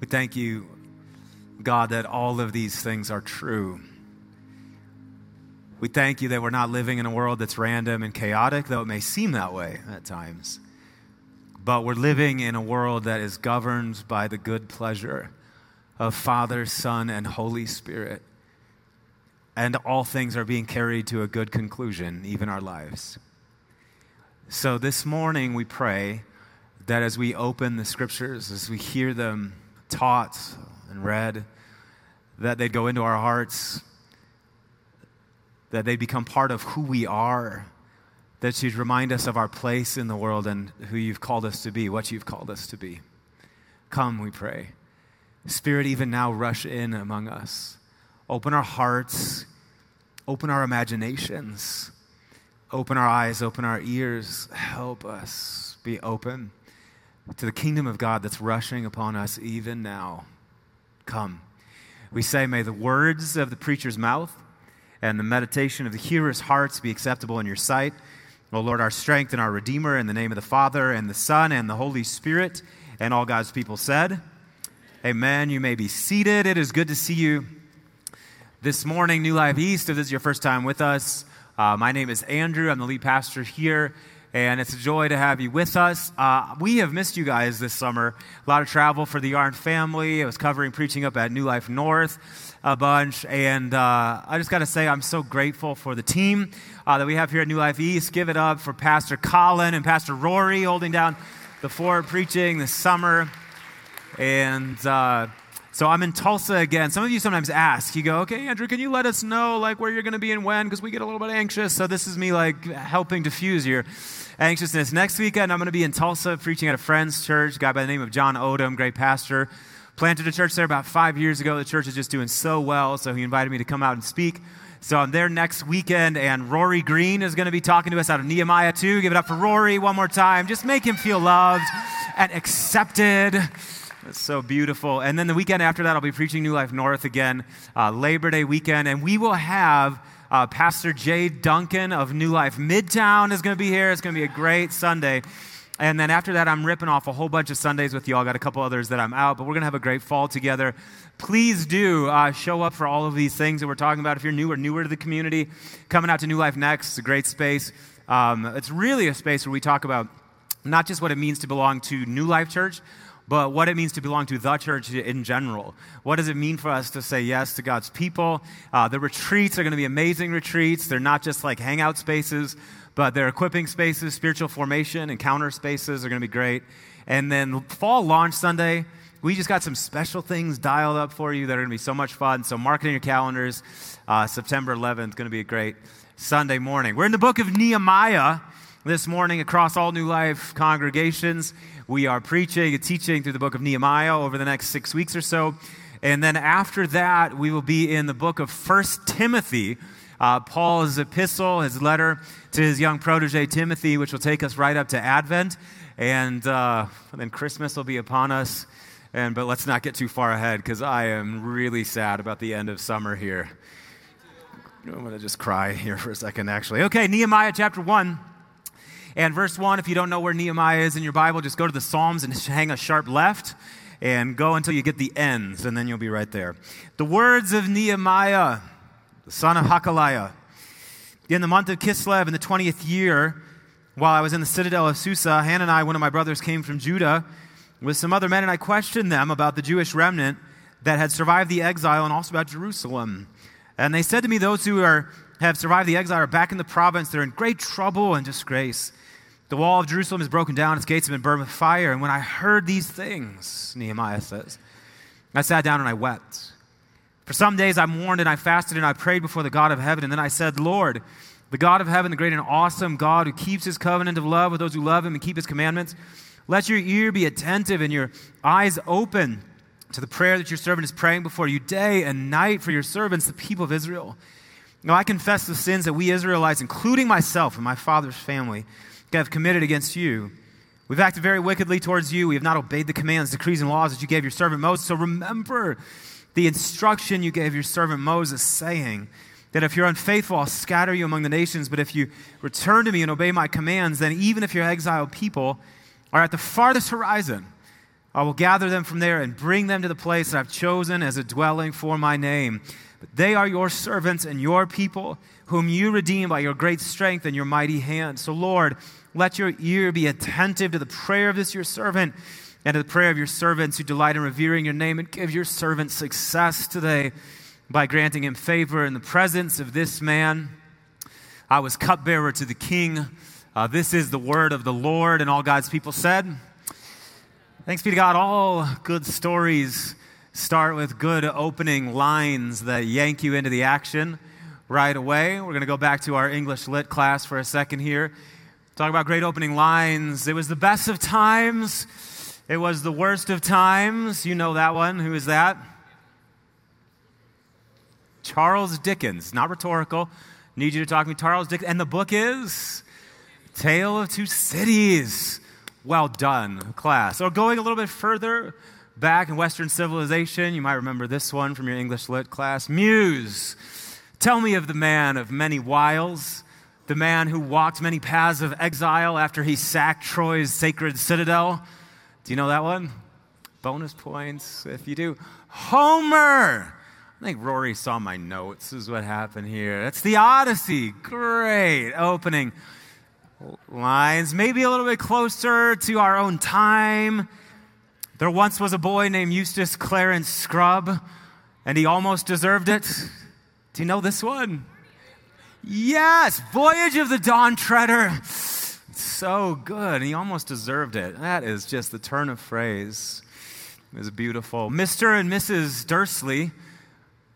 We thank you, God, that all of these things are true. We thank you that we're not living in a world that's random and chaotic, though it may seem that way at times. But we're living in a world that is governed by the good pleasure of Father, Son, and Holy Spirit. And all things are being carried to a good conclusion, even our lives. So this morning we pray that as we open the scriptures, as we hear them taught and read, that they'd go into our hearts, that they'd become part of who we are, that you'd remind us of our place in the world and who you've called us to be, what you've called us to be. Come, we pray. Spirit, even now, rush in among us. Open our hearts, open our imaginations, open our eyes, open our ears. Help us be open to the kingdom of God that's rushing upon us even now. Come. We say, may the words of the preacher's mouth and the meditation of the hearer's hearts be acceptable in your sight. O Lord, our strength and our Redeemer, in the name of the Father, and the Son, and the Holy Spirit, and all God's people said, Amen. You may be seated. It is good to see you this morning, New Life East. If this is your first time with us, uh, my name is Andrew. I'm the lead pastor here and it's a joy to have you with us. Uh, we have missed you guys this summer. A lot of travel for the Arndt family. I was covering preaching up at New Life North a bunch, and uh, I just got to say I'm so grateful for the team uh, that we have here at New Life East. Give it up for Pastor Colin and Pastor Rory holding down the fort preaching this summer, and. So I'm in Tulsa again. Some of you sometimes ask, you go, okay, Andrew, can you let us know like where you're going to be and when? Because we get a little bit anxious. So this is me like helping diffuse your anxiousness. Next weekend, I'm going to be in Tulsa preaching at a friend's church, guy by the name of John Odom, great pastor. Planted a church there about five years ago. The church is just doing so well, so he invited me to come out and speak. So I'm there next weekend, and Rory Green is going to be talking to us out of Nehemiah 2. Give it up for Rory one more time. Just make him feel loved and accepted. So beautiful. And then the weekend after that, I'll be preaching New Life North again, uh, Labor Day weekend. And we will have uh, Pastor Jay Duncan of New Life Midtown is going to be here. It's going to be a great Sunday. And then after that, I'm ripping off a whole bunch of Sundays with y'all. Got a couple others that I'm out, but we're going to have a great fall together. Please do uh, show up for all of these things that we're talking about. If you're new or newer to the community, coming out to New Life Next, it's a great space. Um, it's really a space where we talk about not just what it means to belong to New Life Church, but what it means to belong to the church in general. What does it mean for us to say yes to God's people? Uh, the retreats are going to be amazing retreats. They're not just like hangout spaces, but they're equipping spaces, spiritual formation, encounter spaces are going to be great. And then fall launch Sunday, we just got some special things dialed up for you that are going to be so much fun. So mark it in your calendars. Uh, September 11th, is going to be a great Sunday morning. We're in the book of Nehemiah this morning across all New Life congregations. We are preaching and teaching through the book of Nehemiah over the next six weeks or so. And then after that, we will be in the book of First Timothy, uh, Paul's epistle, his letter to his young protege Timothy, which will take us right up to Advent. And uh, then Christmas will be upon us. And, but let's not get too far ahead because I am really sad about the end of summer here. I'm going to just cry here for a second, actually. Okay, Nehemiah chapter 1. And verse 1, if you don't know where Nehemiah is in your Bible, just go to the Psalms and hang a sharp left and go until you get the ends, and then you'll be right there. The words of Nehemiah, the son of Hakaliah. In the month of Kislev, in the 20th year, while I was in the citadel of Susa, Hanani, one of my brothers, came from Judah with some other men, and I questioned them about the Jewish remnant that had survived the exile and also about Jerusalem. And they said to me, Those who are, have survived the exile are back in the province. They're in great trouble and disgrace. The wall of Jerusalem is broken down, its gates have been burned with fire. And when I heard these things, Nehemiah says, I sat down and I wept. For some days I mourned and I fasted and I prayed before the God of heaven. And then I said, Lord, the God of heaven, the great and awesome God who keeps his covenant of love with those who love him and keep his commandments, let your ear be attentive and your eyes open to the prayer that your servant is praying before you day and night for your servants, the people of Israel. Now I confess the sins that we Israelites, including myself and my father's family, have committed against you. We've acted very wickedly towards you. We have not obeyed the commands, decrees, and laws that you gave your servant Moses. So remember the instruction you gave your servant Moses, saying that if you're unfaithful, I'll scatter you among the nations. But if you return to me and obey my commands, then even if your exiled people are at the farthest horizon, I will gather them from there and bring them to the place that I've chosen as a dwelling for my name. But they are your servants and your people, whom you redeem by your great strength and your mighty hand. So, Lord, let your ear be attentive to the prayer of this your servant and to the prayer of your servants who delight in revering your name, and give your servant success today by granting him favor in the presence of this man. I was cupbearer to the king. Uh, this is the word of the Lord, and all God's people said. Thanks be to God. All good stories start with good opening lines that yank you into the action right away. We're going to go back to our English lit class for a second here. Talk about great opening lines. It was the best of times. It was the worst of times. You know that one. Who is that? Charles Dickens. Not rhetorical. Need you to talk to me. Charles Dickens. And the book is Tale of Two Cities. Well done, class. Or going a little bit further back in Western civilization, you might remember this one from your English lit class. Muse. Tell me of the man of many wiles the man who walked many paths of exile after he sacked Troy's sacred citadel. Do you know that one? Bonus points if you do. Homer! I think Rory saw my notes, is what happened here. That's the Odyssey. Great opening lines. Maybe a little bit closer to our own time. There once was a boy named Eustace Clarence Scrubb, and he almost deserved it. Do you know this one? Yes, Voyage of the Dawn Treader. So good. He almost deserved it. That is just the turn of phrase. It was beautiful. Mr. and Mrs. Dursley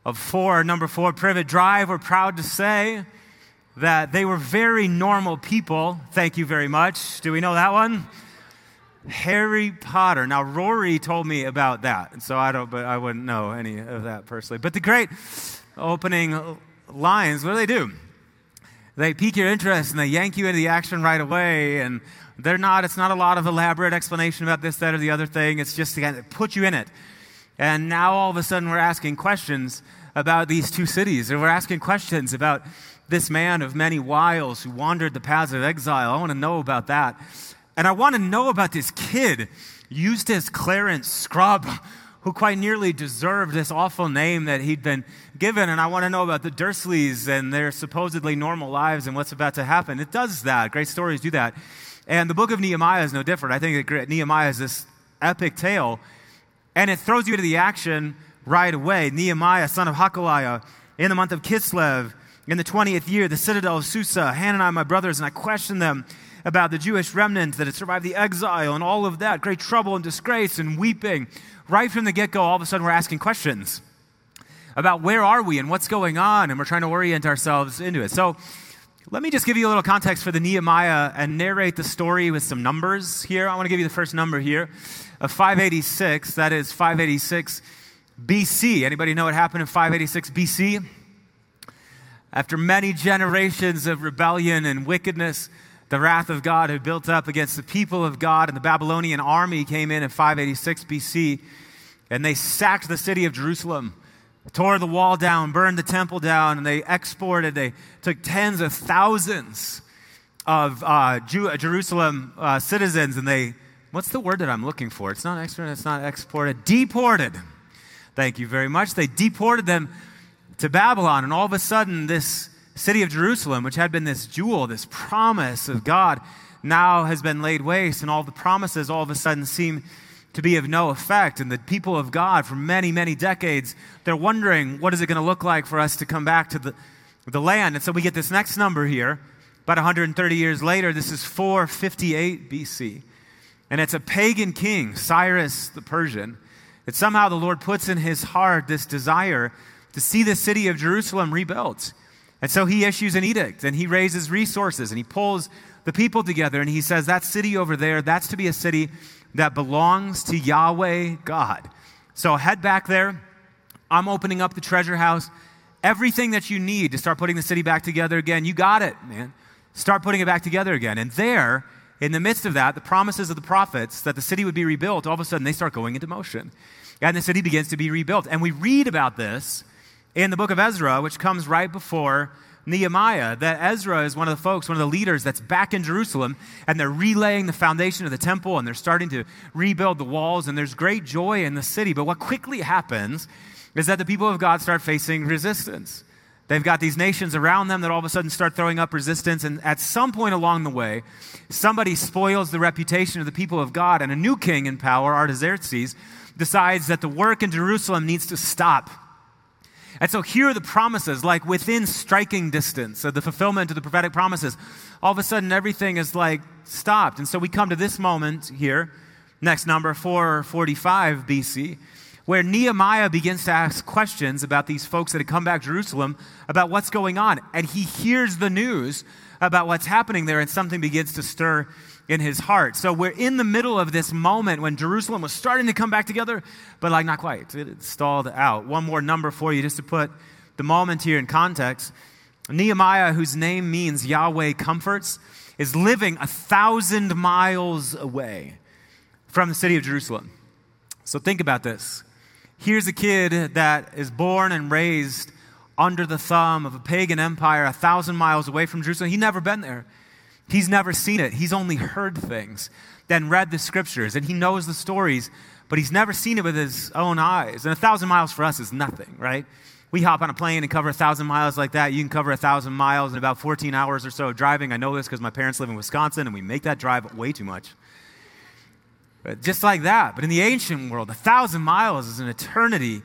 of four, number four, Privet Drive, were proud to say that they were very normal people. Thank you very much. Do we know that one? Harry Potter. Now, Rory told me about that, so I don't, but I wouldn't know any of that personally. But the great opening lines, what do they do? They pique your interest and they yank you into the action right away. And they're not, it's not a lot of elaborate explanation about this, that, or the other thing. It's just to put you in it. And now all of a sudden we're asking questions about these two cities. And we're asking questions about this man of many wiles who wandered the paths of exile. I want to know about that. And I want to know about this kid, Eustace Clarence Scrubb, who quite nearly deserved this awful name that he'd been given. And I want to know about the Dursleys and their supposedly normal lives and what's about to happen. It does that. Great stories do that. And the book of Nehemiah is no different. I think that Nehemiah is this epic tale, and it throws you into the action right away. Nehemiah, son of Hakaliah, in the month of Kislev, in the 20th year, the citadel of Susa, Hanani, my brothers, and I questioned them about the Jewish remnant that had survived the exile and all of that, great trouble and disgrace and weeping right from the get go, all of a sudden we're asking questions about where are we and what's going on, and we're trying to orient ourselves into it. So, let me just give you a little context for the Nehemiah and narrate the story with some numbers here. I want to give you the first number here of 586. That is 586 BC. Anybody know what happened in 586 BC? After many generations of rebellion and wickedness, the wrath of God had built up against the people of God, and the Babylonian army came in in 586 BC, and they sacked the city of Jerusalem, tore the wall down, burned the temple down, and they exported, they took tens of thousands of uh, Jew, Jerusalem uh, citizens, and they, what's the word that I'm looking for? It's not exported, it's not exported, deported. Thank you very much. They deported them to Babylon, and all of a sudden, this city of Jerusalem, which had been this jewel, this promise of God, now has been laid waste, and all the promises all of a sudden seem to be of no effect. And the people of God, for many, many decades, they're wondering, what is it going to look like for us to come back to the, the land? And so we get this next number here, about 130 years later. This is 458 BC. And it's a pagan king, Cyrus the Persian. That somehow the Lord puts in his heart this desire to see the city of Jerusalem rebuilt. And so he issues an edict and he raises resources and he pulls the people together and he says, That city over there, that's to be a city that belongs to Yahweh God. So head back there. I'm opening up the treasure house. Everything that you need to start putting the city back together again, you got it, man. Start putting it back together again. And there, in the midst of that, the promises of the prophets that the city would be rebuilt, all of a sudden they start going into motion. And the city begins to be rebuilt. And we read about this in the book of Ezra, which comes right before Nehemiah that Ezra is one of the folks, one of the leaders that's back in Jerusalem, and they're relaying the foundation of the temple and they're starting to rebuild the walls, and there's great joy in the city. But what quickly happens is that the people of God start facing resistance. They've got these nations around them that all of a sudden start throwing up resistance, and at some point along the way, somebody spoils the reputation of the people of God, and a new king in power, Artaxerxes, decides that the work in Jerusalem needs to stop and so here are the promises, like within striking distance of the fulfillment of the prophetic promises. All of a sudden, everything is like stopped. And so we come to this moment here, next number 445 BC, where Nehemiah begins to ask questions about these folks that had come back to Jerusalem about what's going on. And he hears the news about what's happening there, and something begins to stir in his heart. So we're in the middle of this moment when Jerusalem was starting to come back together, but like not quite. It stalled out. One more number for you just to put the moment here in context. Nehemiah, whose name means Yahweh comforts, is living a thousand miles away from the city of Jerusalem. So think about this. Here's a kid that is born and raised under the thumb of a pagan empire a thousand miles away from Jerusalem. He'd never been there. He's never seen it. He's only heard things, then read the scriptures, and he knows the stories, but he's never seen it with his own eyes. And a thousand miles for us is nothing, right? We hop on a plane and cover a thousand miles like that. You can cover a thousand miles in about 14 hours or so of driving. I know this because my parents live in Wisconsin and we make that drive way too much. But just like that. But in the ancient world, a thousand miles is an eternity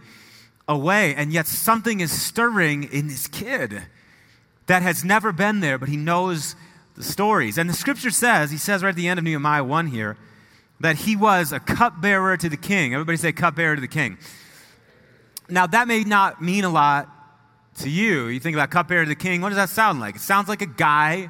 away, and yet something is stirring in this kid that has never been there, but he knows the stories. And the scripture says, he says right at the end of Nehemiah 1 here, that he was a cupbearer to the king. Everybody say cupbearer to the king. Now, that may not mean a lot to you. You think about cupbearer to the king, what does that sound like? It sounds like a guy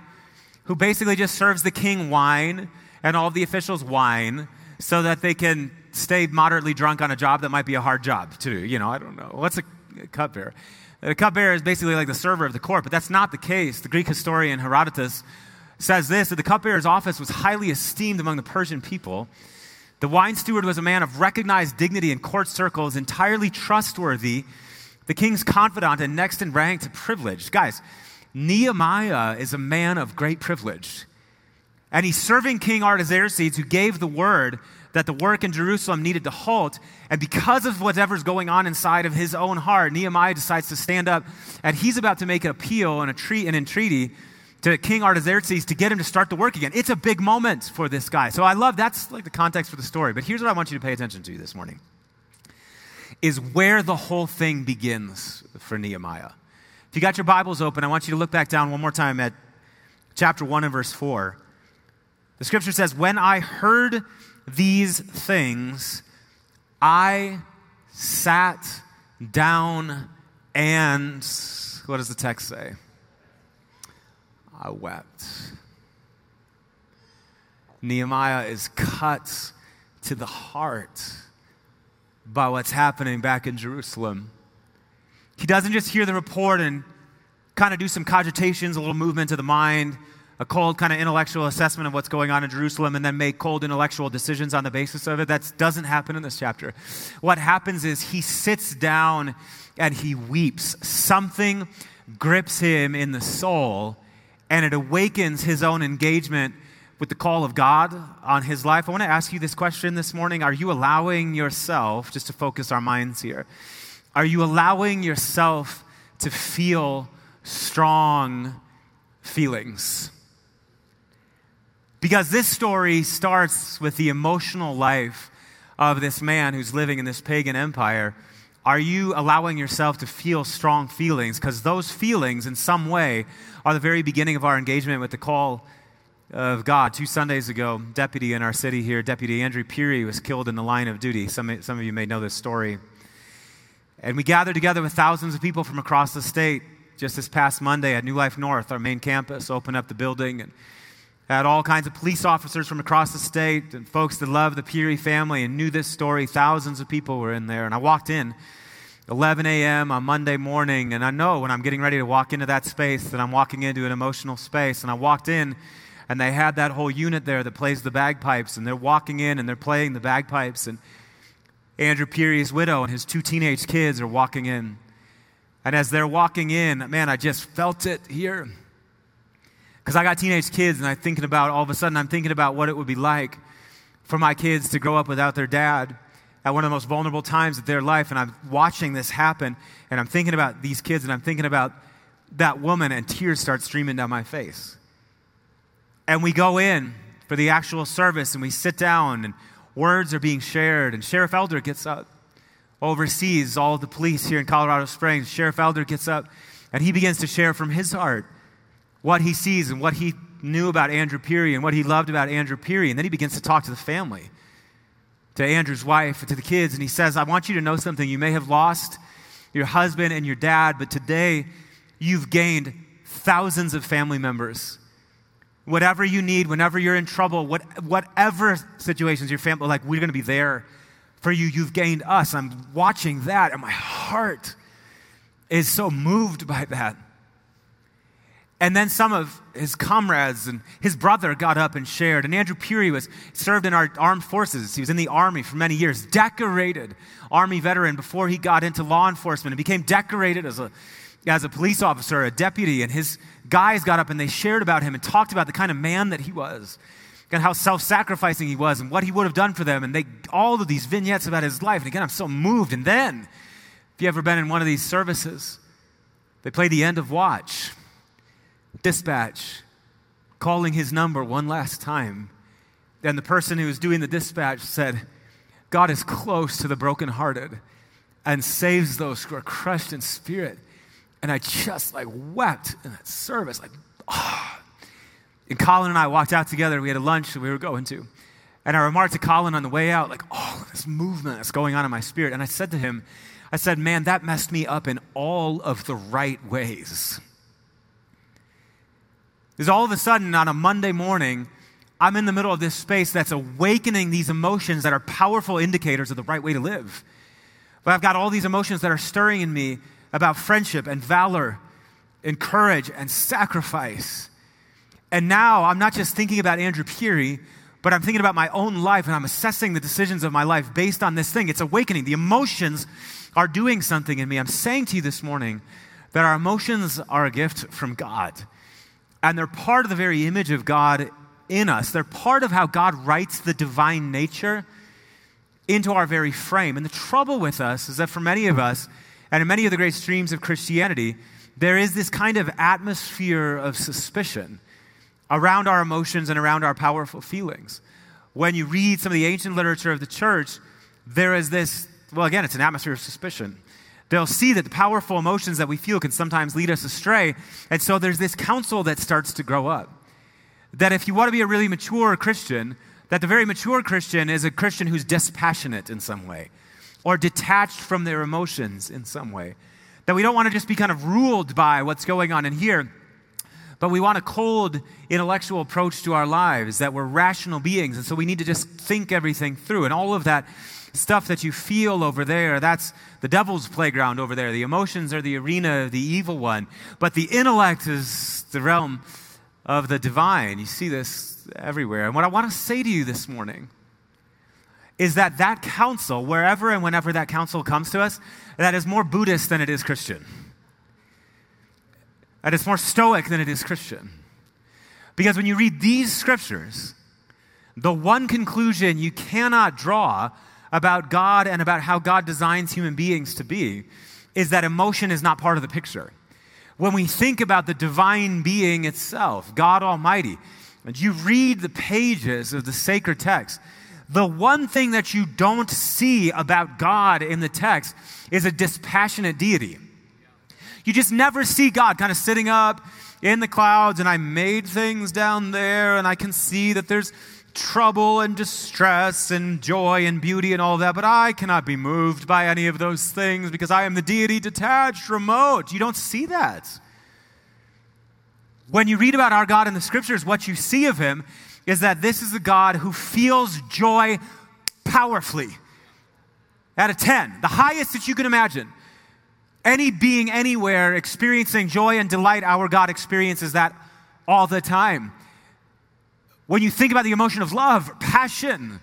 who basically just serves the king wine and all the officials wine so that they can stay moderately drunk on a job that might be a hard job to do. You know, I don't know. What's a cupbearer? A cupbearer is basically like the server of the court, but that's not the case. The Greek historian Herodotus says this that the cupbearer's office was highly esteemed among the Persian people. The wine steward was a man of recognized dignity in court circles, entirely trustworthy, the king's confidant, and next in rank to privilege. Guys, Nehemiah is a man of great privilege. And he's serving King Artaxerxes, who gave the word that the work in Jerusalem needed to halt. And because of whatever's going on inside of his own heart, Nehemiah decides to stand up, and he's about to make an appeal and a treat and entreaty to King Artaxerxes to get him to start the work again. It's a big moment for this guy. So I love that's like the context for the story. But here's what I want you to pay attention to this morning is where the whole thing begins for Nehemiah. If you got your Bibles open, I want you to look back down one more time at chapter 1 and verse 4. The scripture says, When I heard these things, I sat down and, what does the text say? I wept. Nehemiah is cut to the heart by what's happening back in Jerusalem. He doesn't just hear the report and kind of do some cogitations, a little movement of the mind, a cold kind of intellectual assessment of what's going on in Jerusalem, and then make cold intellectual decisions on the basis of it. That doesn't happen in this chapter. What happens is he sits down and he weeps. Something grips him in the soul and it awakens his own engagement with the call of God on his life. I want to ask you this question this morning. Are you allowing yourself, just to focus our minds here, are you allowing yourself to feel strong feelings? Because this story starts with the emotional life of this man who's living in this pagan empire are you allowing yourself to feel strong feelings? Because those feelings, in some way, are the very beginning of our engagement with the call of God. Two Sundays ago, deputy in our city here, Deputy Andrew Peery, was killed in the line of duty. Some, some of you may know this story. And we gathered together with thousands of people from across the state just this past Monday at New Life North, our main campus, opened up the building and had all kinds of police officers from across the state and folks that loved the Peery family and knew this story. Thousands of people were in there. And I walked in 11 a.m. on Monday morning, and I know when I'm getting ready to walk into that space that I'm walking into an emotional space. And I walked in, and they had that whole unit there that plays the bagpipes, and they're walking in and they're playing the bagpipes. And Andrew Peery's widow and his two teenage kids are walking in. And as they're walking in, man, I just felt it here. Because I got teenage kids, and I'm thinking about all of a sudden, I'm thinking about what it would be like for my kids to grow up without their dad at one of the most vulnerable times of their life. And I'm watching this happen, and I'm thinking about these kids, and I'm thinking about that woman, and tears start streaming down my face. And we go in for the actual service, and we sit down, and words are being shared, and Sheriff Elder gets up. Oversees all the police here in Colorado Springs. Sheriff Elder gets up, and he begins to share from his heart what he sees and what he knew about Andrew Peery and what he loved about Andrew Peery. And then he begins to talk to the family, to Andrew's wife, to the kids, and he says, I want you to know something. You may have lost your husband and your dad, but today you've gained thousands of family members. Whatever you need, whenever you're in trouble, what, whatever situations your family, like we're going to be there for you. You've gained us. I'm watching that, and my heart is so moved by that. And then some of his comrades and his brother got up and shared. And Andrew Peery was served in our armed forces. He was in the army for many years, decorated army veteran before he got into law enforcement and became decorated as a, as a police officer, a deputy. And his guys got up and they shared about him and talked about the kind of man that he was and how self-sacrificing he was and what he would have done for them. And they all of these vignettes about his life. And again, I'm so moved. And then, if you've ever been in one of these services, they play the end of watch dispatch, calling his number one last time. And the person who was doing the dispatch said, God is close to the brokenhearted and saves those who are crushed in spirit. And I just like wept in that service, like, ah. Oh. And Colin and I walked out together. We had a lunch that we were going to. And I remarked to Colin on the way out, like, oh, this movement that's going on in my spirit. And I said to him, I said, man, that messed me up in all of the right ways. Because all of a sudden, on a Monday morning, I'm in the middle of this space that's awakening these emotions that are powerful indicators of the right way to live. But I've got all these emotions that are stirring in me about friendship and valor and courage and sacrifice. And now I'm not just thinking about Andrew Peery, but I'm thinking about my own life and I'm assessing the decisions of my life based on this thing. It's awakening. The emotions are doing something in me. I'm saying to you this morning that our emotions are a gift from God and they're part of the very image of God in us. They're part of how God writes the divine nature into our very frame. And the trouble with us is that for many of us, and in many of the great streams of Christianity, there is this kind of atmosphere of suspicion around our emotions and around our powerful feelings. When you read some of the ancient literature of the church, there is this, well, again, it's an atmosphere of suspicion. They'll see that the powerful emotions that we feel can sometimes lead us astray. And so there's this counsel that starts to grow up. That if you want to be a really mature Christian, that the very mature Christian is a Christian who's dispassionate in some way or detached from their emotions in some way. That we don't want to just be kind of ruled by what's going on in here, but we want a cold intellectual approach to our lives, that we're rational beings. And so we need to just think everything through. And all of that stuff that you feel over there, that's the devil's playground over there. The emotions are the arena of the evil one. But the intellect is the realm of the divine. You see this everywhere. And what I want to say to you this morning is that that counsel, wherever and whenever that counsel comes to us, that is more Buddhist than it is Christian. That it's more Stoic than it is Christian. Because when you read these scriptures, the one conclusion you cannot draw about God and about how God designs human beings to be is that emotion is not part of the picture. When we think about the divine being itself, God Almighty, and you read the pages of the sacred text, the one thing that you don't see about God in the text is a dispassionate deity. You just never see God kind of sitting up in the clouds, and I made things down there, and I can see that there's trouble and distress and joy and beauty and all that, but I cannot be moved by any of those things because I am the deity detached, remote. You don't see that. When you read about our God in the scriptures, what you see of him is that this is a God who feels joy powerfully. Out of 10, the highest that you can imagine. Any being anywhere experiencing joy and delight, our God experiences that all the time. When you think about the emotion of love, passion,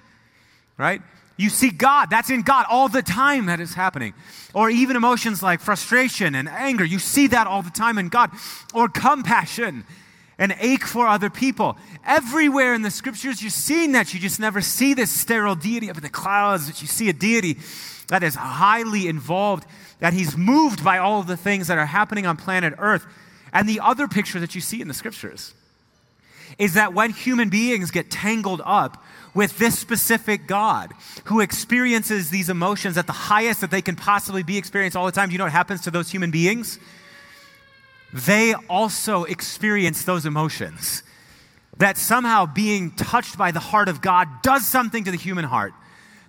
right? You see God. That's in God all the time that is happening. Or even emotions like frustration and anger. You see that all the time in God. Or compassion and ache for other people. Everywhere in the scriptures, you're seeing that. You just never see this sterile deity up in the clouds, but you see a deity that is highly involved, that he's moved by all of the things that are happening on planet Earth. And the other picture that you see in the scriptures is that when human beings get tangled up with this specific God who experiences these emotions at the highest that they can possibly be experienced all the time, you know what happens to those human beings? They also experience those emotions. That somehow being touched by the heart of God does something to the human heart.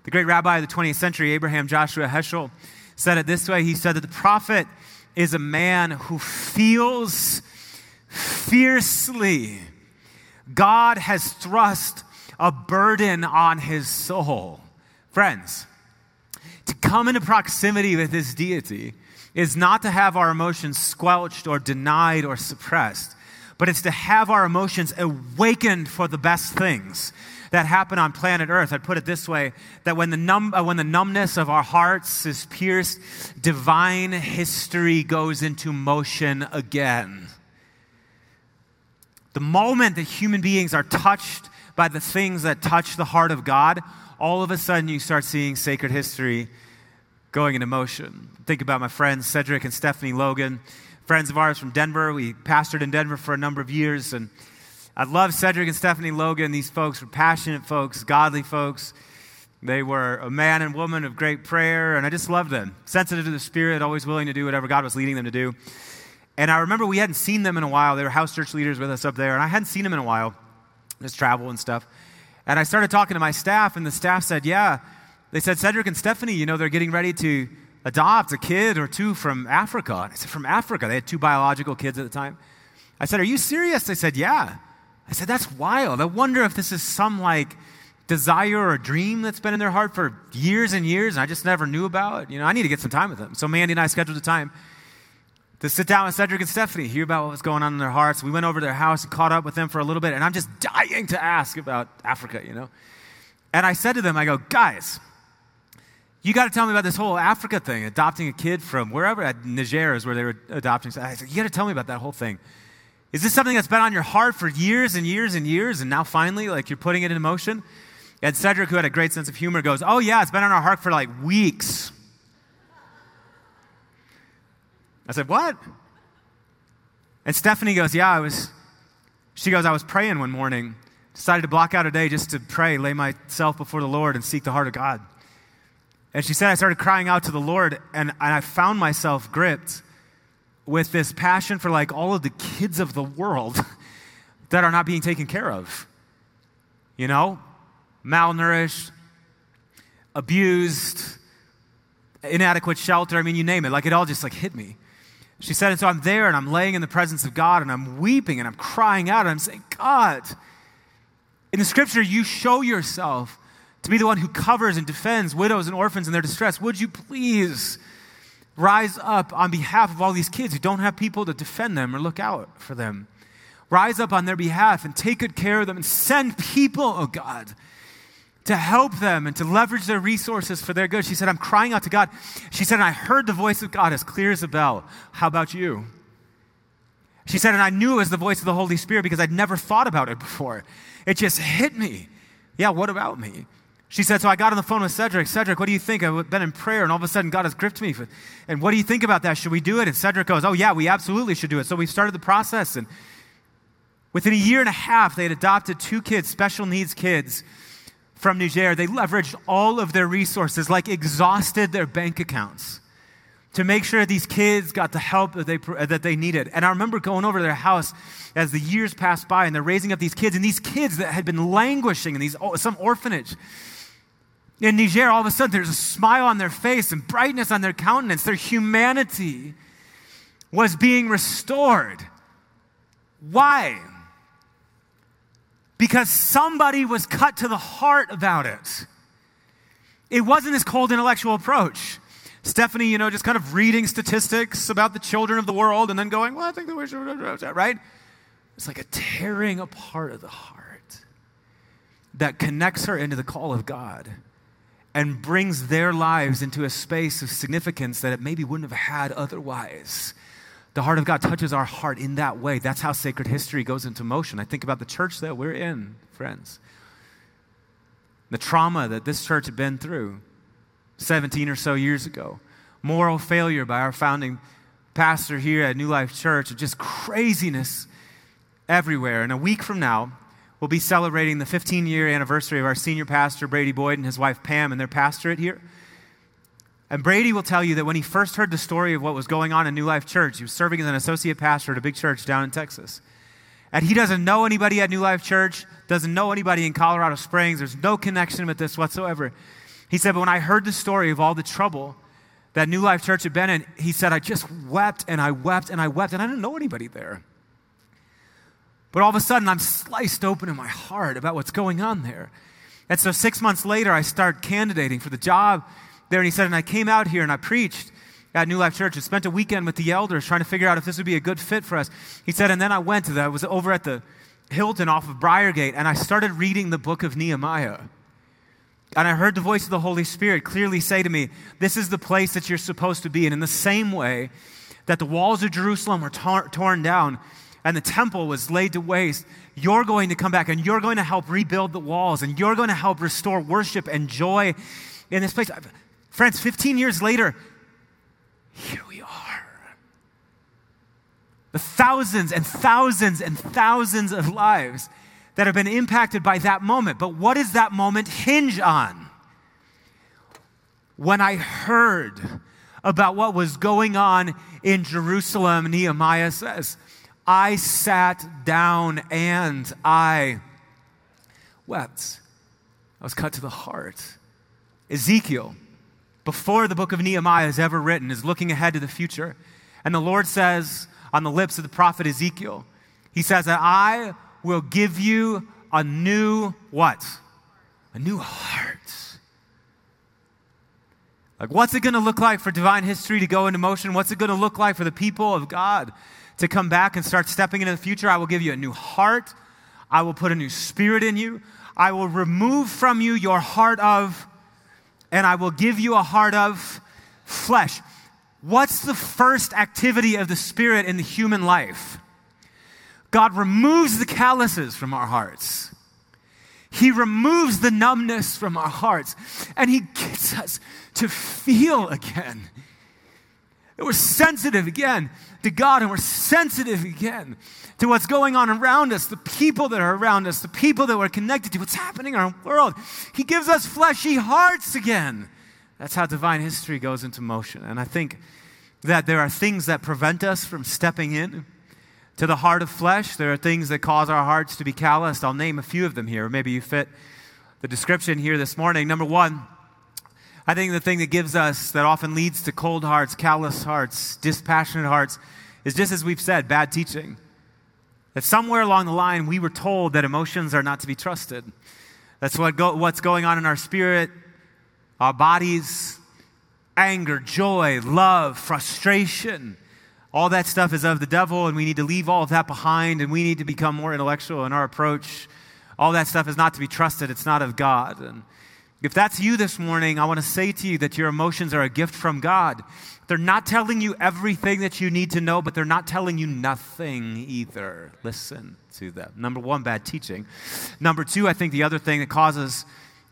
The great rabbi of the 20th century, Abraham Joshua Heschel, said it this way He said that the prophet is a man who feels fiercely. God has thrust a burden on his soul. Friends, to come into proximity with his deity is not to have our emotions squelched or denied or suppressed, but it's to have our emotions awakened for the best things that happen on planet Earth. I'd put it this way that when the, numb, uh, when the numbness of our hearts is pierced, divine history goes into motion again. The moment that human beings are touched by the things that touch the heart of God, all of a sudden you start seeing sacred history going into motion. Think about my friends Cedric and Stephanie Logan, friends of ours from Denver. We pastored in Denver for a number of years, and I love Cedric and Stephanie Logan. These folks were passionate folks, godly folks. They were a man and woman of great prayer, and I just loved them. Sensitive to the Spirit, always willing to do whatever God was leading them to do. And I remember we hadn't seen them in a while. They were house church leaders with us up there, and I hadn't seen them in a while just travel and stuff. And I started talking to my staff, and the staff said, Yeah. They said, Cedric and Stephanie, you know, they're getting ready to adopt a kid or two from Africa. And I said, From Africa? They had two biological kids at the time. I said, Are you serious? They said, Yeah. I said, That's wild. I wonder if this is some like desire or dream that's been in their heart for years and years, and I just never knew about. It. You know, I need to get some time with them. So Mandy and I scheduled a time to sit down with Cedric and Stephanie, hear about what was going on in their hearts. We went over to their house and caught up with them for a little bit, and I'm just dying to ask about Africa, you know? And I said to them, I go, guys, you got to tell me about this whole Africa thing, adopting a kid from wherever, at Niger is where they were adopting. I said, you got to tell me about that whole thing. Is this something that's been on your heart for years and years and years, and now finally, like, you're putting it in motion? And Cedric, who had a great sense of humor, goes, oh, yeah, it's been on our heart for like weeks. I said, What? And Stephanie goes, Yeah, I was, she goes, I was praying one morning, decided to block out a day just to pray, lay myself before the Lord and seek the heart of God. And she said, I started crying out to the Lord, and, and I found myself gripped with this passion for like all of the kids of the world that are not being taken care of. You know, malnourished, abused, inadequate shelter. I mean, you name it. Like it all just like hit me. She said, and so I'm there and I'm laying in the presence of God and I'm weeping and I'm crying out and I'm saying, God, in the scripture, you show yourself to be the one who covers and defends widows and orphans in their distress. Would you please rise up on behalf of all these kids who don't have people to defend them or look out for them? Rise up on their behalf and take good care of them and send people, oh God, to help them and to leverage their resources for their good. She said, I'm crying out to God. She said, and I heard the voice of God as clear as a bell. How about you? She said, and I knew it was the voice of the Holy Spirit because I'd never thought about it before. It just hit me. Yeah, what about me? She said, so I got on the phone with Cedric. Cedric, what do you think? I've been in prayer, and all of a sudden God has gripped me. And what do you think about that? Should we do it? And Cedric goes, oh, yeah, we absolutely should do it. So we started the process. And within a year and a half, they had adopted two kids, special needs kids from Niger, they leveraged all of their resources, like exhausted their bank accounts to make sure these kids got the help that they, uh, that they needed. And I remember going over to their house as the years passed by and they're raising up these kids, and these kids that had been languishing in these, some orphanage. In Niger, all of a sudden, there's a smile on their face and brightness on their countenance. Their humanity was being restored. Why? Because somebody was cut to the heart about it. It wasn't this cold intellectual approach. Stephanie, you know, just kind of reading statistics about the children of the world and then going, well, I think that we should, do that," right? It's like a tearing apart of the heart that connects her into the call of God. and brings their lives into a space of significance that it maybe wouldn't have had otherwise. The heart of God touches our heart in that way. That's how sacred history goes into motion. I think about the church that we're in, friends. The trauma that this church had been through 17 or so years ago. Moral failure by our founding pastor here at New Life Church, just craziness everywhere. And a week from now, we'll be celebrating the 15 year anniversary of our senior pastor, Brady Boyd, and his wife, Pam, and their pastorate here. And Brady will tell you that when he first heard the story of what was going on in New Life Church, he was serving as an associate pastor at a big church down in Texas. And he doesn't know anybody at New Life Church, doesn't know anybody in Colorado Springs. There's no connection with this whatsoever. He said, But when I heard the story of all the trouble that New Life Church had been in, he said, I just wept and I wept and I wept, and I didn't know anybody there. But all of a sudden, I'm sliced open in my heart about what's going on there. And so six months later, I start candidating for the job there. And he said, and I came out here and I preached at New Life Church and spent a weekend with the elders trying to figure out if this would be a good fit for us. He said, and then I went to that. I was over at the Hilton off of Briargate and I started reading the book of Nehemiah. And I heard the voice of the Holy Spirit clearly say to me, This is the place that you're supposed to be. And in the same way that the walls of Jerusalem were tor- torn down, and the temple was laid to waste, you're going to come back and you're going to help rebuild the walls and you're going to help restore worship and joy in this place. Friends, 15 years later, here we are. The thousands and thousands and thousands of lives that have been impacted by that moment. But what does that moment hinge on? When I heard about what was going on in Jerusalem, Nehemiah says, I sat down and I wept. I was cut to the heart. Ezekiel, before the book of Nehemiah is ever written, is looking ahead to the future. And the Lord says on the lips of the prophet Ezekiel, He says that I will give you a new what? A new heart. Like, what's it going to look like for divine history to go into motion? What's it going to look like for the people of God to come back and start stepping into the future, I will give you a new heart. I will put a new spirit in you. I will remove from you your heart of, and I will give you a heart of flesh. What's the first activity of the Spirit in the human life? God removes the calluses from our hearts. He removes the numbness from our hearts, and He gets us to feel again. We're sensitive again to God and we're sensitive again to what's going on around us, the people that are around us, the people that we're connected to, what's happening in our world. He gives us fleshy hearts again. That's how divine history goes into motion. And I think that there are things that prevent us from stepping in to the heart of flesh. There are things that cause our hearts to be calloused. I'll name a few of them here. Maybe you fit the description here this morning. Number one, I think the thing that gives us, that often leads to cold hearts, callous hearts, dispassionate hearts, is just as we've said, bad teaching. That somewhere along the line we were told that emotions are not to be trusted. That's what go, what's going on in our spirit, our bodies, anger, joy, love, frustration. All that stuff is of the devil, and we need to leave all of that behind, and we need to become more intellectual in our approach. All that stuff is not to be trusted, it's not of God. And if that's you this morning, I want to say to you that your emotions are a gift from God. They're not telling you everything that you need to know, but they're not telling you nothing either. Listen to them. Number one, bad teaching. Number two, I think the other thing that causes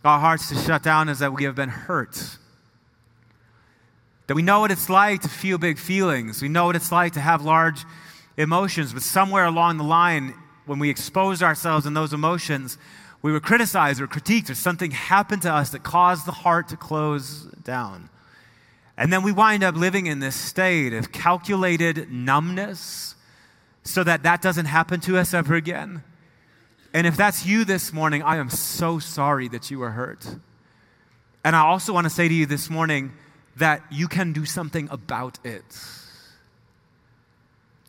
our hearts to shut down is that we have been hurt. That we know what it's like to feel big feelings. We know what it's like to have large emotions, but somewhere along the line, when we expose ourselves in those emotions, we were criticized or critiqued or something happened to us that caused the heart to close down. And then we wind up living in this state of calculated numbness so that that doesn't happen to us ever again. And if that's you this morning, I am so sorry that you were hurt. And I also want to say to you this morning that you can do something about it.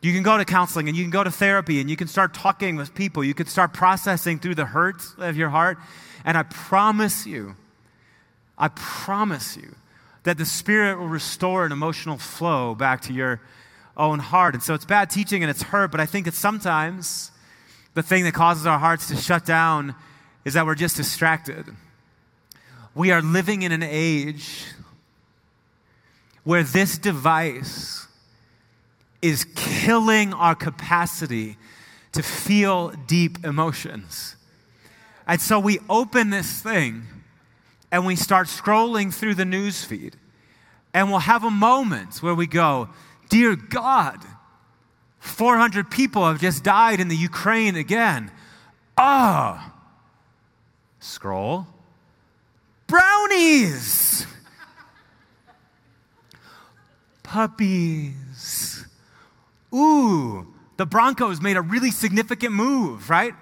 You can go to counseling and you can go to therapy and you can start talking with people. You can start processing through the hurts of your heart. And I promise you, I promise you that the Spirit will restore an emotional flow back to your own heart. And so it's bad teaching and it's hurt, but I think that sometimes the thing that causes our hearts to shut down is that we're just distracted. we are living in an age where this device is killing our capacity to feel deep emotions. And so we open this thing and we start scrolling through the news feed. And we'll have a moment where we go, Dear God, 400 people have just died in the Ukraine again. Ah, oh. scroll. Brownies! Puppies. Ooh, the Broncos made a really significant move, right?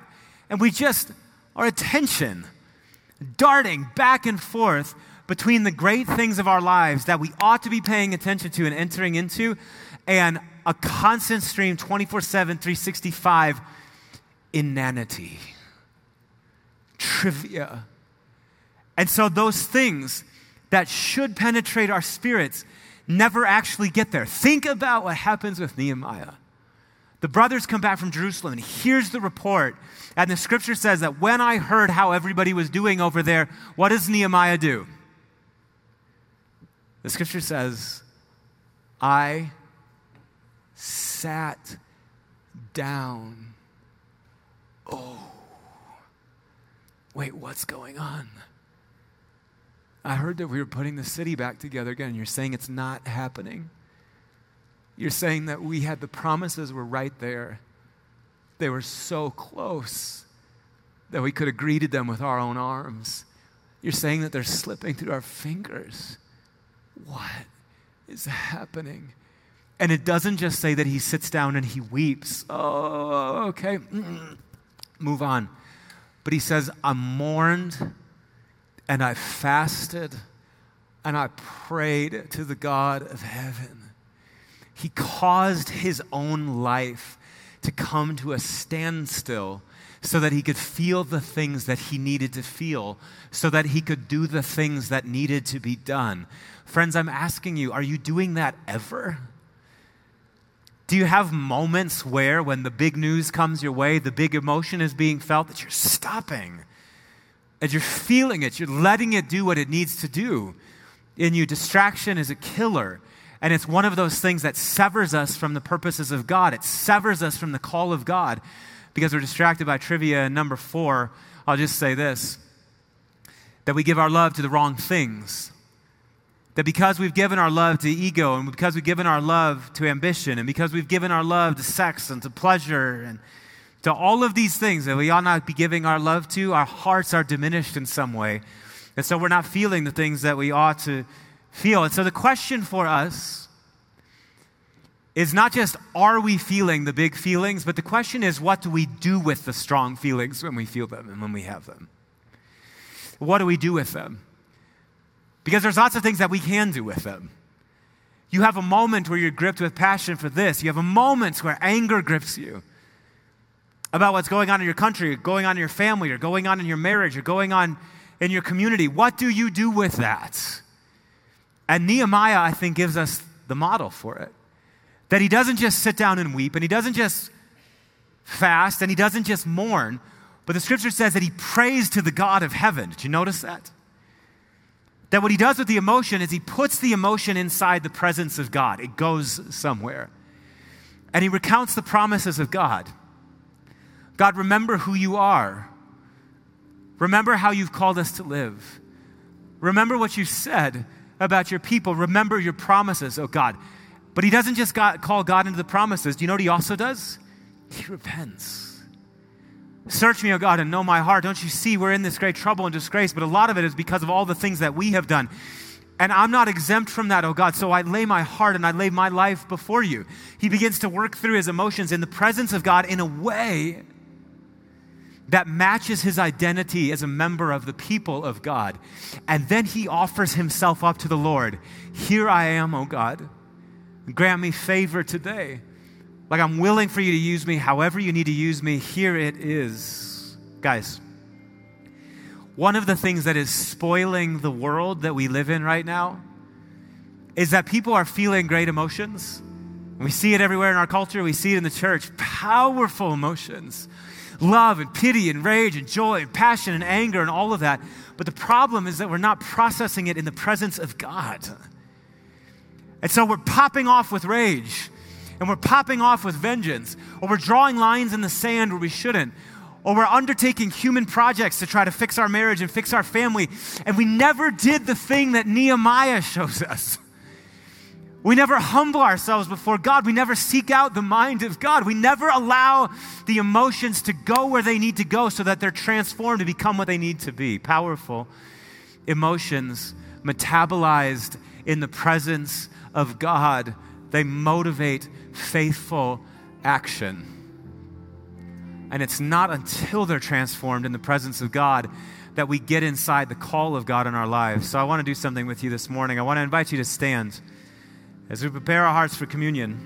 And we just, our attention darting back and forth between the great things of our lives that we ought to be paying attention to and entering into, and a constant stream 24 7, 365 inanity, trivia. And so those things that should penetrate our spirits never actually get there. Think about what happens with Nehemiah. The brothers come back from Jerusalem, and here's the report. And the scripture says that when I heard how everybody was doing over there, what does Nehemiah do? The scripture says, I sat down. Oh, wait, what's going on? I heard that we were putting the city back together again. You're saying it's not happening. You're saying that we had the promises were right there. They were so close that we could have greeted them with our own arms. You're saying that they're slipping through our fingers. What is happening? And it doesn't just say that he sits down and he weeps. Oh, okay. Move on. But he says, I'm mourned and I fasted and I prayed to the God of heaven. He caused his own life to come to a standstill so that he could feel the things that he needed to feel, so that he could do the things that needed to be done. Friends, I'm asking you, are you doing that ever? Do you have moments where, when the big news comes your way, the big emotion is being felt, that you're stopping, and you're feeling it, you're letting it do what it needs to do? In you, distraction is a killer. And it's one of those things that severs us from the purposes of God. It severs us from the call of God because we're distracted by trivia. And number four, I'll just say this that we give our love to the wrong things. That because we've given our love to ego, and because we've given our love to ambition, and because we've given our love to sex and to pleasure, and to all of these things that we ought not be giving our love to, our hearts are diminished in some way. And so we're not feeling the things that we ought to feel. And so the question for us is not just are we feeling the big feelings, but the question is what do we do with the strong feelings when we feel them and when we have them? What do we do with them? Because there's lots of things that we can do with them. You have a moment where you're gripped with passion for this. You have a moment where anger grips you about what's going on in your country, or going on in your family, or going on in your marriage, or going on in your community. What do you do with that? And Nehemiah, I think, gives us the model for it. That he doesn't just sit down and weep, and he doesn't just fast, and he doesn't just mourn, but the scripture says that he prays to the God of heaven. Did you notice that? That what he does with the emotion is he puts the emotion inside the presence of God, it goes somewhere. And he recounts the promises of God. God, remember who you are. Remember how you've called us to live. Remember what you said about your people. Remember your promises, oh God. But he doesn't just God, call God into the promises. Do you know what he also does? He repents. Search me, O God, and know my heart. Don't you see we're in this great trouble and disgrace? But a lot of it is because of all the things that we have done. And I'm not exempt from that, oh God. So I lay my heart and I lay my life before you. He begins to work through his emotions in the presence of God in a way that matches his identity as a member of the people of God. And then he offers himself up to the Lord. Here I am, O God. Grant me favor today. Like I'm willing for you to use me however you need to use me. Here it is. Guys, one of the things that is spoiling the world that we live in right now is that people are feeling great emotions. We see it everywhere in our culture, we see it in the church. Powerful emotions love and pity and rage and joy and passion and anger and all of that. But the problem is that we're not processing it in the presence of God. And so we're popping off with rage and we're popping off with vengeance, or we're drawing lines in the sand where we shouldn't, or we're undertaking human projects to try to fix our marriage and fix our family, and we never did the thing that Nehemiah shows us. We never humble ourselves before God. We never seek out the mind of God. We never allow the emotions to go where they need to go so that they're transformed to become what they need to be powerful emotions, metabolized in the presence of God. They motivate faithful action. And it's not until they're transformed in the presence of God that we get inside the call of God in our lives. So I want to do something with you this morning. I want to invite you to stand as we prepare our hearts for communion.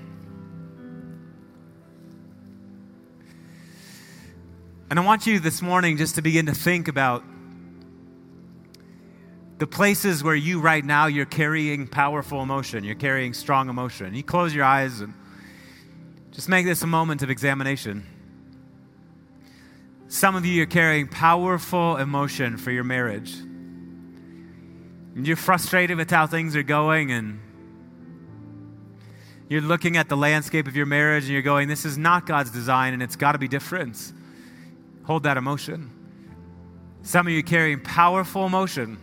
And I want you this morning just to begin to think about the places where you right now you're carrying powerful emotion, you're carrying strong emotion. You close your eyes and just make this a moment of examination. Some of you are carrying powerful emotion for your marriage. And you're frustrated with how things are going and you're looking at the landscape of your marriage and you're going, This is not God's design and it's got to be different. Hold that emotion. Some of you carrying powerful emotion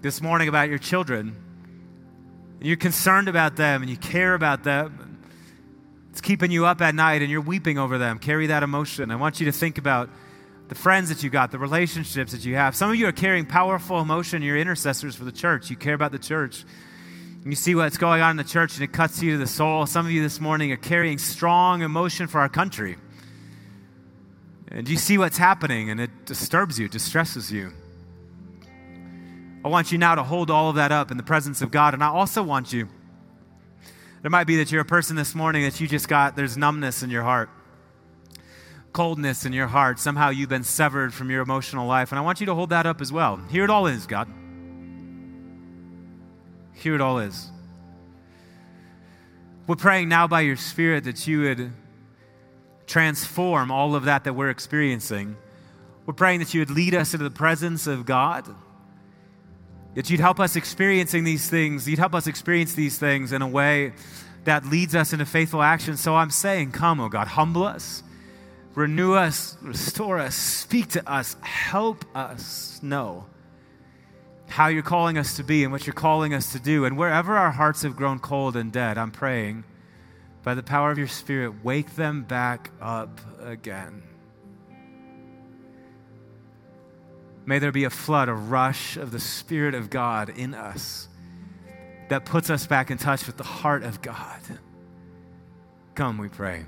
this morning about your children. You're concerned about them and you care about them. It's keeping you up at night and you're weeping over them. Carry that emotion. I want you to think about the friends that you got, the relationships that you have. Some of you are carrying powerful emotion. You're intercessors for the church. You care about the church you see what's going on in the church and it cuts you to the soul. Some of you this morning are carrying strong emotion for our country. And you see what's happening and it disturbs you, distresses you. I want you now to hold all of that up in the presence of God. And I also want you, there might be that you're a person this morning that you just got, there's numbness in your heart, coldness in your heart. Somehow you've been severed from your emotional life. And I want you to hold that up as well. Here it all is, God. Here it all is. We're praying now by your Spirit that you would transform all of that that we're experiencing. We're praying that you would lead us into the presence of God, that you'd help us experiencing these things, you'd help us experience these things in a way that leads us into faithful action. So I'm saying, come, oh God, humble us, renew us, restore us, speak to us, help us know how you're calling us to be and what you're calling us to do. And wherever our hearts have grown cold and dead, I'm praying by the power of your Spirit, wake them back up again. May there be a flood, a rush of the Spirit of God in us that puts us back in touch with the heart of God. Come, we pray.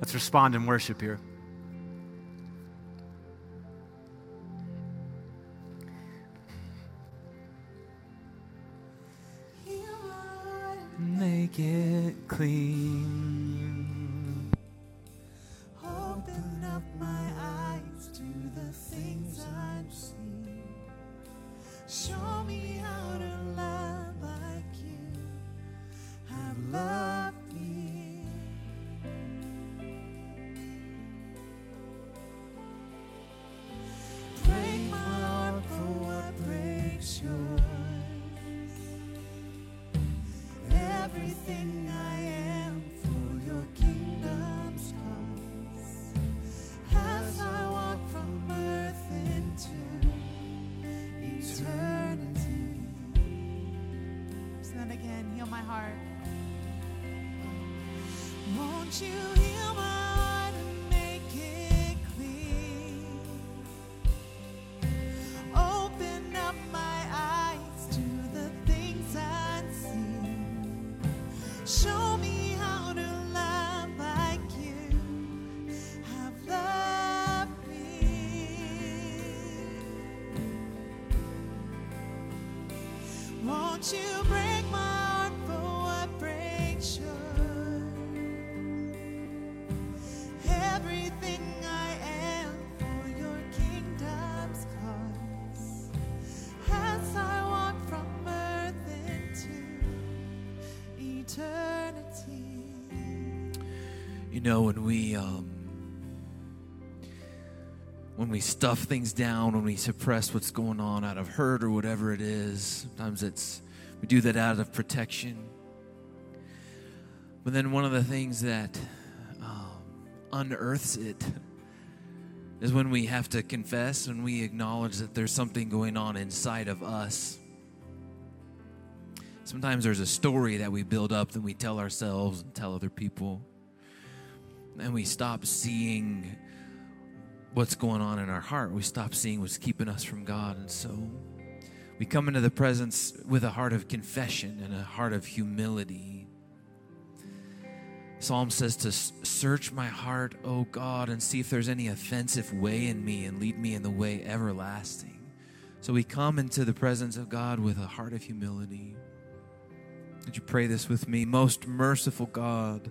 Let's respond in worship here. Make it clean. Open up my eyes to the things I've seen. Show me how to love like you have loved me. Break my heart for what breaks yours. Again, heal my heart. Won't you heal You know, when we um, when we stuff things down, when we suppress what's going on out of hurt or whatever it is, sometimes it's we do that out of protection. But then one of the things that um, unearths it is when we have to confess and we acknowledge that there's something going on inside of us. Sometimes there's a story that we build up that we tell ourselves and tell other people. And we stop seeing what's going on in our heart. We stop seeing what's keeping us from God. And so we come into the presence with a heart of confession and a heart of humility. Psalm says to search my heart, O God, and see if there's any offensive way in me and lead me in the way everlasting. So we come into the presence of God with a heart of humility. Would you pray this with me? Most merciful God,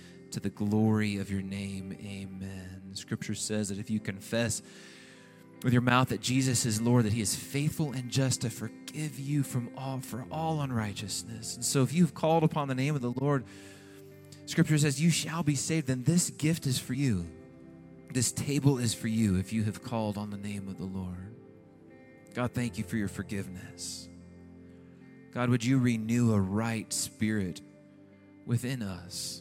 to the glory of your name. Amen. Scripture says that if you confess with your mouth that Jesus is Lord, that He is faithful and just to forgive you from all for all unrighteousness. And so if you've called upon the name of the Lord, Scripture says, You shall be saved, then this gift is for you. This table is for you if you have called on the name of the Lord. God, thank you for your forgiveness. God, would you renew a right spirit within us?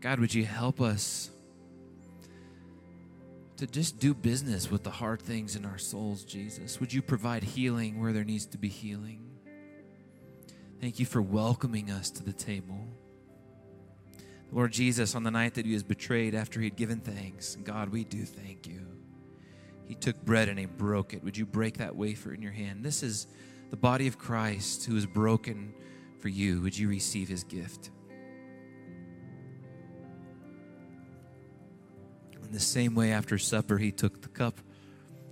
God, would you help us to just do business with the hard things in our souls, Jesus? Would you provide healing where there needs to be healing? Thank you for welcoming us to the table. Lord Jesus, on the night that he was betrayed after he'd given thanks, God, we do thank you. He took bread and he broke it. Would you break that wafer in your hand? This is the body of Christ who is broken for you. Would you receive his gift? In the same way, after supper, he took the cup,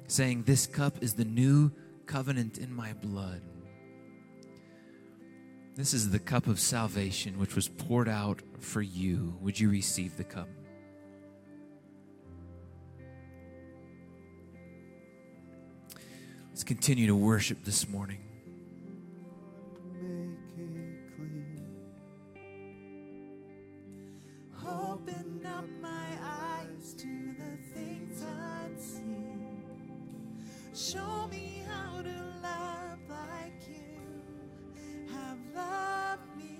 saying, This cup is the new covenant in my blood. This is the cup of salvation which was poured out for you. Would you receive the cup? Let's continue to worship this morning. Open up Show me how to love like you have loved me.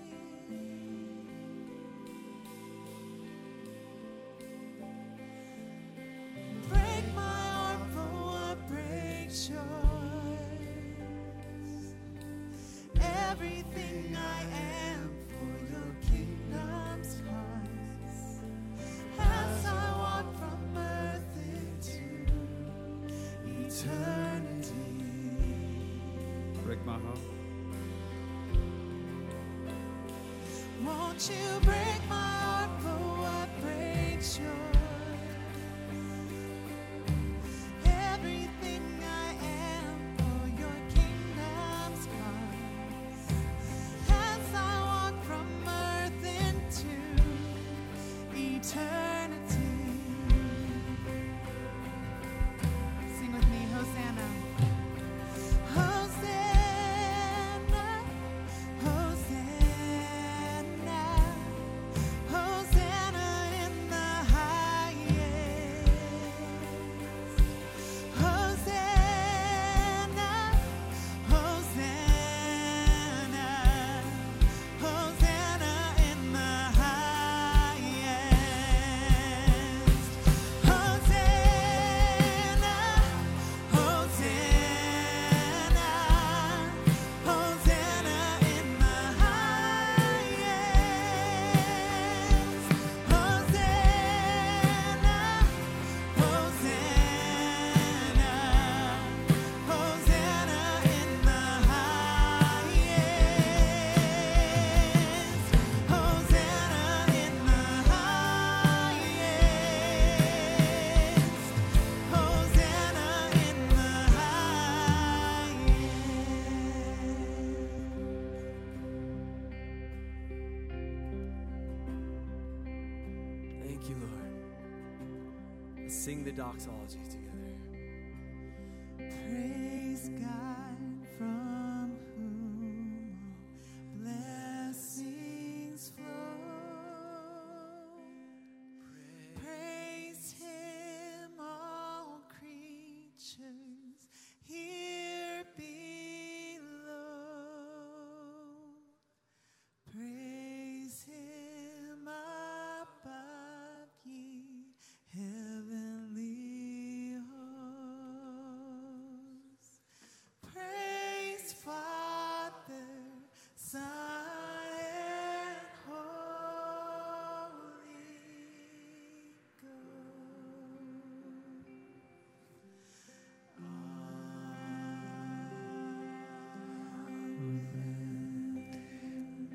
Break my heart for what breaks yours. Everything I am my heart. Won't you break my heart for what breaks yours? Sing the doxology together.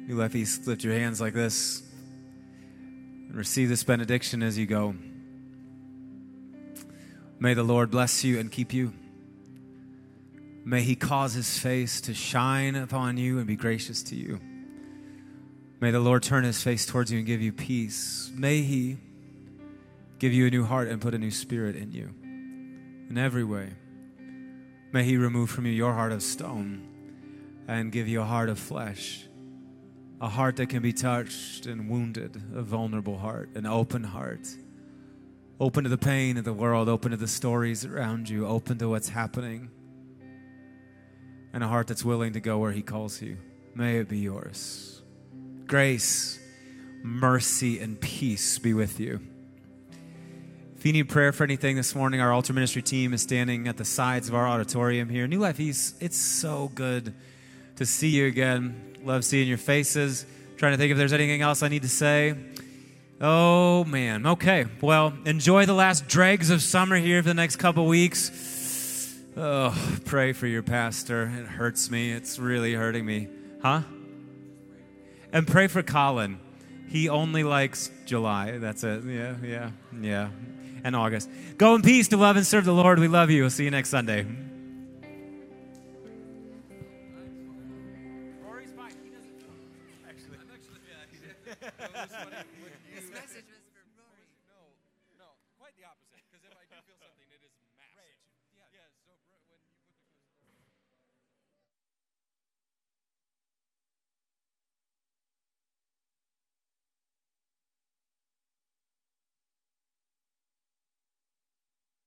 You let these lift your hands like this and receive this benediction as you go. May the Lord bless you and keep you. May he cause his face to shine upon you and be gracious to you. May the Lord turn his face towards you and give you peace. May he give you a new heart and put a new spirit in you in every way. May he remove from you your heart of stone and give you a heart of flesh a heart that can be touched and wounded, a vulnerable heart, an open heart. Open to the pain of the world, open to the stories around you, open to what's happening, and a heart that's willing to go where He calls you. May it be yours. Grace, mercy, and peace be with you. If you need prayer for anything this morning, our altar ministry team is standing at the sides of our auditorium here. New Life East, it's so good to see you again. Love seeing your faces. Trying to think if there's anything else I need to say. Oh, man. Okay. Well, enjoy the last dregs of summer here for the next couple weeks. Oh, pray for your pastor. It hurts me. It's really hurting me. Huh? And pray for Colin. He only likes July. That's it. Yeah, yeah, yeah. And August. Go in peace to love and serve the Lord. We love you. We'll see you next Sunday. This was